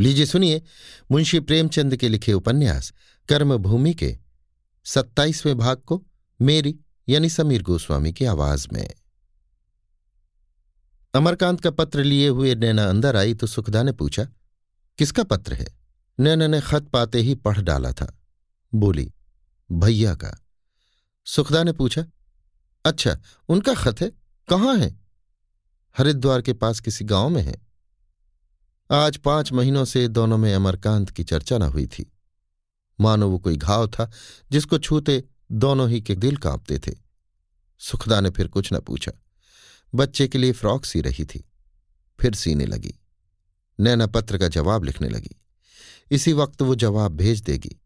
लीजिए सुनिए मुंशी प्रेमचंद के लिखे उपन्यास, कर्मभूमि के सत्ताईसवें भाग को मेरी यानी समीर गोस्वामी की आवाज़ में। अमरकांत का पत्र लिए हुए नैना अंदर आई तो सुखदा ने पूछा, किसका पत्र है? नैना ने खत पाते ही पढ़ डाला था। बोली, भैया का। सुखदा ने पूछा अच्छा उनका खत है? कहाँ है? हरिद्वार के पास किसी गाँव में है। आज पाँच महीनों से दोनों में अमरकांत की चर्चा न हुई थी। मानो वो कोई घाव था जिसको छूते दोनों ही के दिल कांपते थे। सुखदा ने फिर कुछ न पूछा। बच्चे के लिए फ्रॉक सी रही थी। फिर सीने लगी। नैना पत्र का जवाब लिखने लगी। इसी वक्त वो जवाब भेज देगी।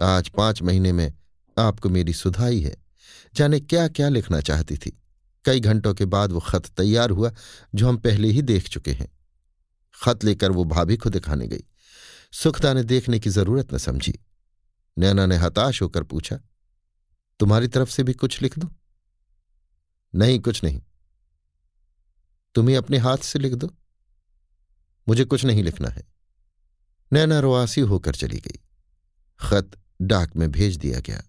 आज पाँच महीने में आपको मेरी सुधाई है। जाने क्या क्या लिखना चाहती थी। कई घंटों के बाद वो खत तैयार हुआ, जो हम पहले ही देख चुके हैं। खत लेकर वो भाभी को दिखाने गई। सुखदा ने देखने की ज़रूरत न समझी। नैना ने हताश होकर पूछा, तुम्हारी तरफ़ से भी कुछ लिख दो? नहीं, कुछ नहीं। तुम्हें अपने हाथ से लिख दो। मुझे कुछ नहीं लिखना है। नैना रोआसी होकर चली गई। खत डाक में भेज दिया गया।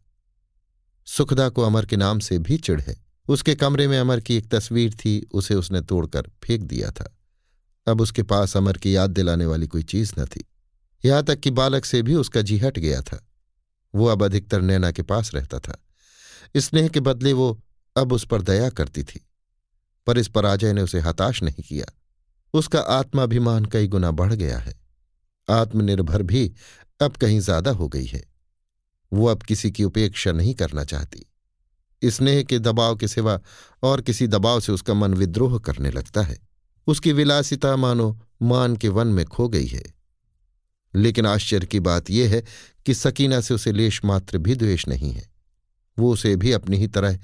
सुखदा को अमर के नाम से भी चिढ़ है। उसके कमरे में अमर की एक तस्वीर थी, उसे उसने तोड़कर फेंक दिया था। अब उसके पास अमर की याद दिलाने वाली कोई चीज़ न थी। यहाँ तक कि बालक से भी उसका जी हट गया था। वो अब अधिकतर नैना के पास रहता था। स्नेह के बदले वो अब उस पर दया करती थी। पर इस पराजय ने उसे हताश नहीं किया। उसका आत्माभिमान कई गुना बढ़ गया है। आत्मनिर्भर भी अब कहीं ज़्यादा हो गई है। वो अब किसी की उपेक्षा नहीं करना चाहती। स्नेह के दबाव के सिवा और किसी दबाव से उसका मन विद्रोह करने लगता है। उसकी विलासिता मानो मान के वन में खो गई है। लेकिन आश्चर्य की बात यह है कि सकीना से उसे लेश मात्र भी द्वेष नहीं है। वो उसे भी अपनी ही तरह,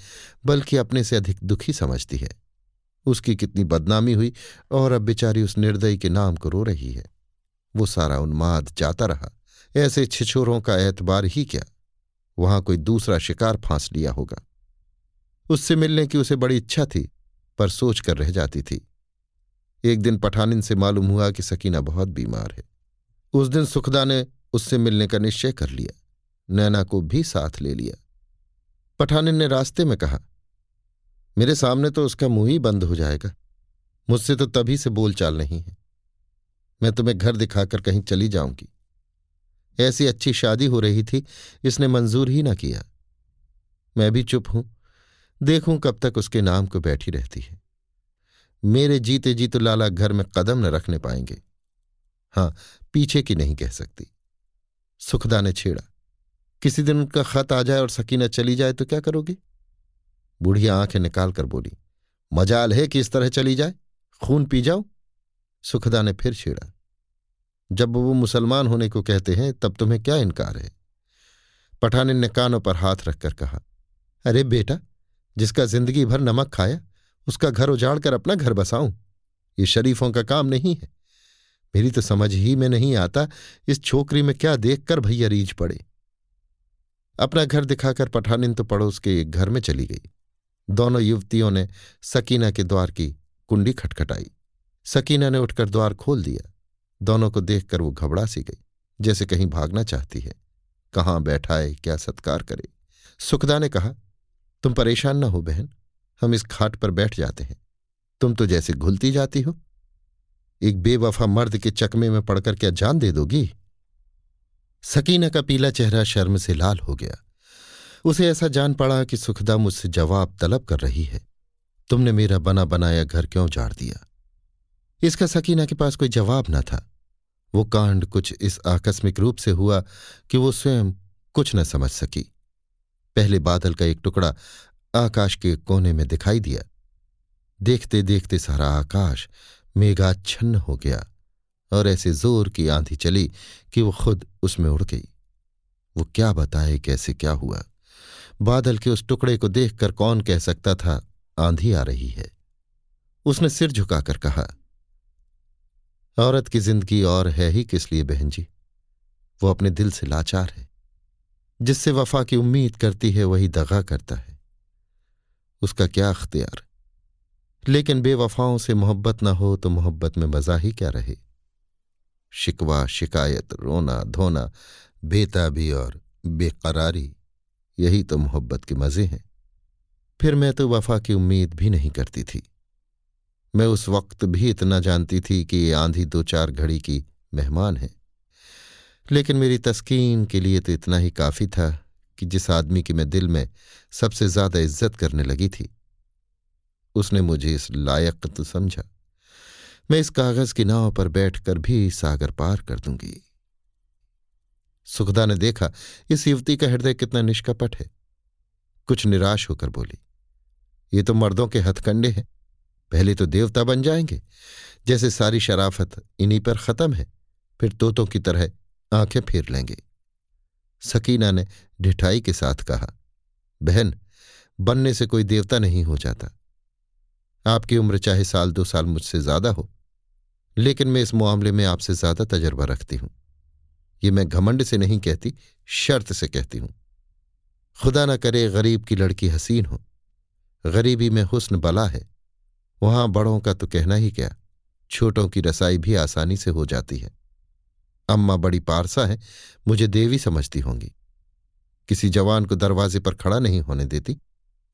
बल्कि अपने से अधिक दुखी समझती है। उसकी कितनी बदनामी हुई और अब बेचारी उस निर्दयी के नाम को रो रही है। वो सारा उन्माद जाता रहा। ऐसे छिछोरों का एतबार ही क्या? वहाँ कोई दूसरा शिकार फांस लिया होगा। उससे मिलने की उसे बड़ी इच्छा थी, पर सोच कर रह जाती थी। एक दिन पठानिन से मालूम हुआ कि सकीना बहुत बीमार है। उस दिन सुखदा ने उससे मिलने का निश्चय कर लिया। नैना को भी साथ ले लिया। पठानिन ने रास्ते में कहा, मेरे सामने तो उसका मुँह ही बंद हो जाएगा। मुझसे तो तभी से बोलचाल नहीं है। मैं तुम्हें घर दिखाकर कहीं चली जाऊँगी। ऐसी अच्छी शादी हो रही थी, इसने मंजूर ही ना किया। मैं भी चुप हूँ। देखूँ कब तक उसके नाम को बैठी रहती है। मेरे जीते जी तो लाला घर में कदम न रखने पाएँगे। हाँ, पीछे की नहीं कह सकती। सुखदा ने छेड़ा। किसी दिन उनका खत आ जाए और सकीना चली जाए तो क्या करोगी? बूढ़िया आँखें निकालकर बोली, मजाल है कि इस तरह चली जाए? खून पी जाओ सुखदा ने फिर छेड़ा। जब वो मुसलमान होने को कहते हैं, तब तुम्हें क्या इनकार है? पठानिन ने कानों पर हाथ रखकर कहा, अरे बेटा, जिसका ज़िंदगी भर नमक खाया उसका घर उजाड़ कर अपना घर बसाऊं। ये शरीफों का काम नहीं है। मेरी तो समझ ही में नहीं आता इस छोकरी में क्या देखकर भैया रीझ पड़े। अपना घर दिखाकर पठानिन तो पड़ोस के एक घर में चली गई। दोनों युवतियों ने सकीना के द्वार की कुंडी खटखटाई। सकीना ने उठकर द्वार खोल दिया। दोनों को देखकर वो घबरा सी गई, जैसे कहीं भागना चाहती है। कहाँ बैठाए, क्या सत्कार करे? सुखदा ने कहा, तुम परेशान ना हो, बहन। हम इस खाट पर बैठ जाते हैं। तुम तो जैसे घुलती जाती हो। एक बेवफा मर्द के चकमे में पड़कर क्या जान दे दोगी? सकीना का पीला चेहरा शर्म से लाल हो गया। उसे ऐसा जान पड़ा कि सुखदा मुझसे जवाब तलब कर रही है। तुमने मेरा बना बनाया घर क्यों जाड़ दिया? इसका सकीना के पास कोई जवाब न था। वो कांड कुछ इस आकस्मिक रूप से हुआ कि वो स्वयं कुछ न समझ सकी। पहले बादल का एक टुकड़ा आकाश के कोने में दिखाई दिया। देखते देखते सारा आकाश मेघाच्छन्न हो गया और ऐसे ज़ोर की आंधी चली कि वो खुद उसमें उड़ गई। वो क्या बताए, कैसे क्या हुआ? बादल के उस टुकड़े को देखकर कौन कह सकता था, आंधी आ रही है? उसने सिर झुकाकर कहा, औरत की ज़िंदगी और है ही किस लिए बहन जी? वो अपने दिल से लाचार है। जिससे वफा की उम्मीद करती है, वही दगा करता है। उसका क्या अख्तियार? लेकिन बेवफाओं से मोहब्बत ना हो तो मोहब्बत में मज़ा ही क्या रहे? शिकवा, शिकायत, रोना, धोना बेताबी और बेकरारी, यही तो मोहब्बत के मज़े हैं। फिर मैं तो वफा की उम्मीद भी नहीं करती थी। मैं उस वक्त भी इतना जानती थी कि ये आंधी दो चार घड़ी की मेहमान है। लेकिन मेरी तस्कीन के लिए तो इतना ही काफ़ी था। कि जिस आदमी की मैं दिल में सबसे ज़्यादा इज़्ज़त करने लगी थी, उसने मुझे इस लायक तो समझा। मैं इस कागज़ की नाव पर बैठकर भी सागर पार कर दूँगी। सुखदा ने देखा, इस युवती का हृदय कितना निष्कपट है। कुछ निराश होकर बोली, ये तो मर्दों के हथकंडे हैं। पहले तो देवता बन जाएँगे। जैसे सारी शराफत इन्हीं पर खत्म है, फिर तोतों की तरह आँखें फेर लेंगे। सकीना ने ढिठाई के साथ कहा, बहन, बनने से कोई देवता नहीं हो जाता। आपकी उम्र चाहे साल दो साल मुझसे ज़्यादा हो, लेकिन मैं इस मामले में आपसे ज़्यादा तजर्बा रखती हूँ। ये मैं घमंड से नहीं कहती, शर्त से कहती हूँ। खुदा न करे गरीब की लड़की हसीन हो। गरीबी में हुस्न बला है। वहाँ बड़ों का तो कहना ही क्या, छोटों की रसाई भी आसानी से हो जाती है। अम्मा बड़ी पारसा है, मुझे देवी समझती होंगी। किसी जवान को दरवाजे पर खड़ा नहीं होने देती,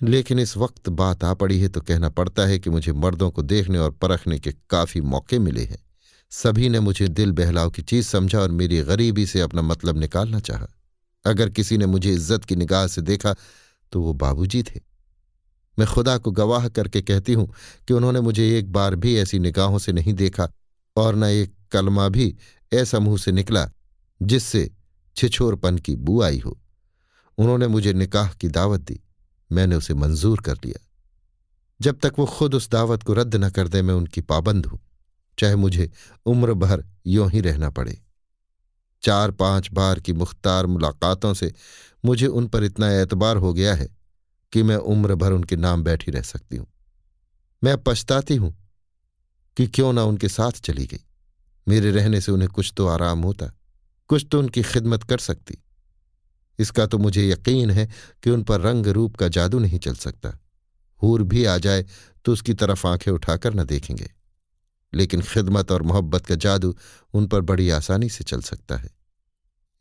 लेकिन इस वक्त बात आ पड़ी है तो कहना पड़ता है कि मुझे मर्दों को देखने और परखने के काफ़ी मौके मिले हैं। सभी ने मुझे दिल बहलाव की चीज़ समझा और मेरी गरीबी से अपना मतलब निकालना चाहा। अगर किसी ने मुझे इज़्ज़त की निगाह से देखा तो वो बाबूजी थे। मैं खुदा को गवाह करके कहती हूँ कि उन्होंने मुझे एक बार भी ऐसी निगाहों से नहीं देखा और न एक कलमा भी ऐसा मुँह से निकला जिससे छिछोरपन की बू आई हो। उन्होंने मुझे निकाह की दावत दी। मैंने उसे मंजूर कर लिया। जब तक वो खुद उस दावत को रद्द न कर दे, मैं उनकी पाबंद हूँ, चाहे मुझे उम्र भर यों ही रहना पड़े। चार पाँच बार की मुख्तार मुलाकातों से मुझे उन पर इतना एतबार हो गया है कि मैं उम्र भर उनके नाम बैठी रह सकती हूँ। मैं पछताती हूँ कि क्यों ना उनके साथ चली गई। मेरे रहने से उन्हें कुछ तो आराम होता, कुछ तो उनकी खिदमत कर सकती। इसका तो मुझे यकीन है कि उन पर रंग रूप का जादू नहीं चल सकता। हूर भी आ जाए तो उसकी तरफ़ आँखें उठाकर न देखेंगे। लेकिन खिदमत और मोहब्बत का जादू उन पर बड़ी आसानी से चल सकता है।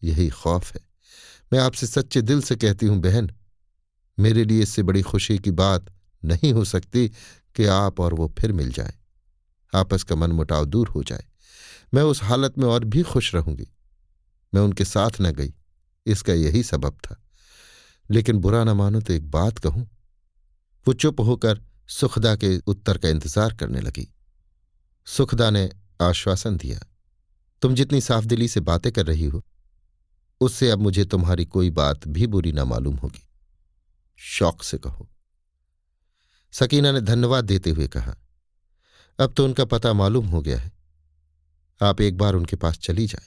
यही खौफ है। मैं आपसे सच्चे दिल से कहती हूँ, बहन, मेरे लिए इससे बड़ी खुशी की बात नहीं हो सकती कि आप और वो फिर मिल जाए। आपस का मन मुटाव दूर हो जाए। मैं उस हालत में और भी खुश रहूँगी। मैं उनके साथ न गई, इसका यही सबब था। लेकिन बुरा न मानो तो एक बात कहूँ, वो चुप होकर सुखदा के उत्तर का इंतज़ार करने लगी। सुखदा ने आश्वासन दिया, तुम जितनी साफ़ दिली से बातें कर रही हो, उससे अब मुझे तुम्हारी कोई बात भी बुरी ना मालूम होगी। शौक से कहो। सकीना ने धन्यवाद देते हुए कहा अब तो उनका पता मालूम हो गया है। आप एक बार उनके पास चली जाए।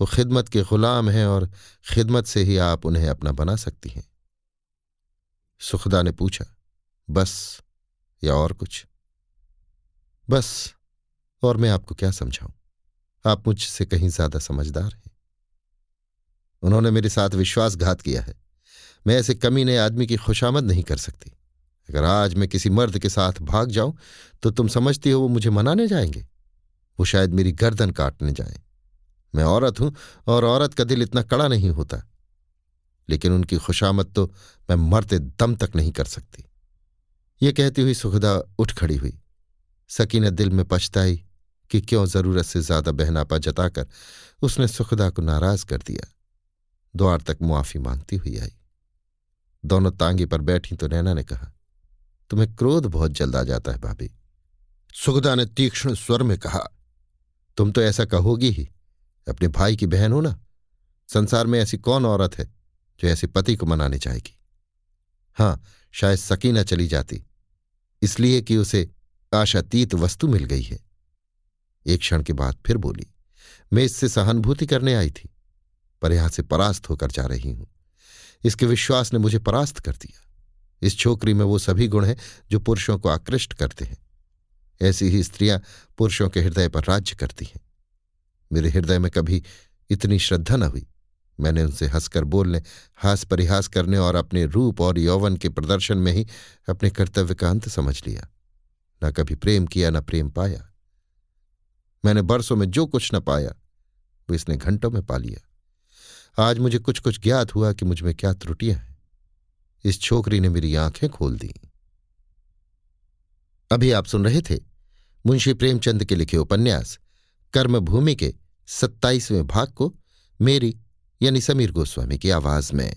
वो खिदमत के गुलाम हैं और खिदमत से ही आप उन्हें अपना बना सकती हैं। सुखदा ने पूछा, बस या और कुछ? बस, और मैं आपको क्या समझाऊं? आप मुझसे कहीं ज़्यादा समझदार हैं। उन्होंने मेरे साथ विश्वासघात किया है। मैं ऐसे कमीने आदमी की खुशामद नहीं कर सकती। अगर आज मैं किसी मर्द के साथ भाग जाऊँ तो तुम समझती हो वो मुझे मनाने जाएँगे। वो शायद मेरी गर्दन काटने जाए। मैं औरत हूँ और औरत का दिल इतना कड़ा नहीं होता। लेकिन उनकी खुशामद तो मैं मरते दम तक नहीं कर सकती। ये कहती हुई सुखदा उठ खड़ी हुई। सकीना दिल में पछताई कि क्यों ज़रूरत से ज़्यादा बहनापा जताकर उसने सुखदा को नाराज़ कर दिया। द्वार तक मुआफी मांगती हुई आई। दोनों तांगे पर बैठी तो नैना ने कहा तुम्हें क्रोध बहुत जल्द आ जाता है, भाभी। सुखदा ने तीक्ष्ण स्वर में कहा, तुम तो ऐसा कहोगी ही, अपने भाई की बहन हो ना, संसार में ऐसी कौन औरत है जो ऐसे पति को मनाने जाएगी? हाँ, शायद सकीना चली जाती, इसलिए कि उसे आशातीत वस्तु मिल गई है। एक क्षण के बाद फिर बोली, मैं इससे सहानुभूति करने आई थी, पर यहाँ से परास्त होकर जा रही हूँ। इसके विश्वास ने मुझे परास्त कर दिया। इस छोकरी में वो सभी गुण हैं जो पुरुषों को आकृष्ट करते हैं। ऐसी ही स्त्रियाँ पुरुषों के हृदय पर राज्य करती हैं। मेरे हृदय में कभी इतनी श्रद्धा न हुई। मैंने उनसे हंसकर बोलने, हास परिहास करने और अपने रूप और यौवन के प्रदर्शन में ही अपने कर्तव्य का अंत समझ लिया। न कभी प्रेम किया, न प्रेम पाया। मैंने बरसों में जो कुछ न पाया, वो इसने घंटों में पा लिया। आज मुझे कुछ कुछ ज्ञात हुआ कि मुझमें क्या त्रुटियाँ हैं। इस छोकरी ने मेरी आँखें खोल दी। अभी आप सुन रहे थे मुंशी प्रेमचंद के लिखे उपन्यास, कर्मभूमि के सत्ताईसवें भाग को मेरी, यानी समीर गोस्वामी की आवाज़ में।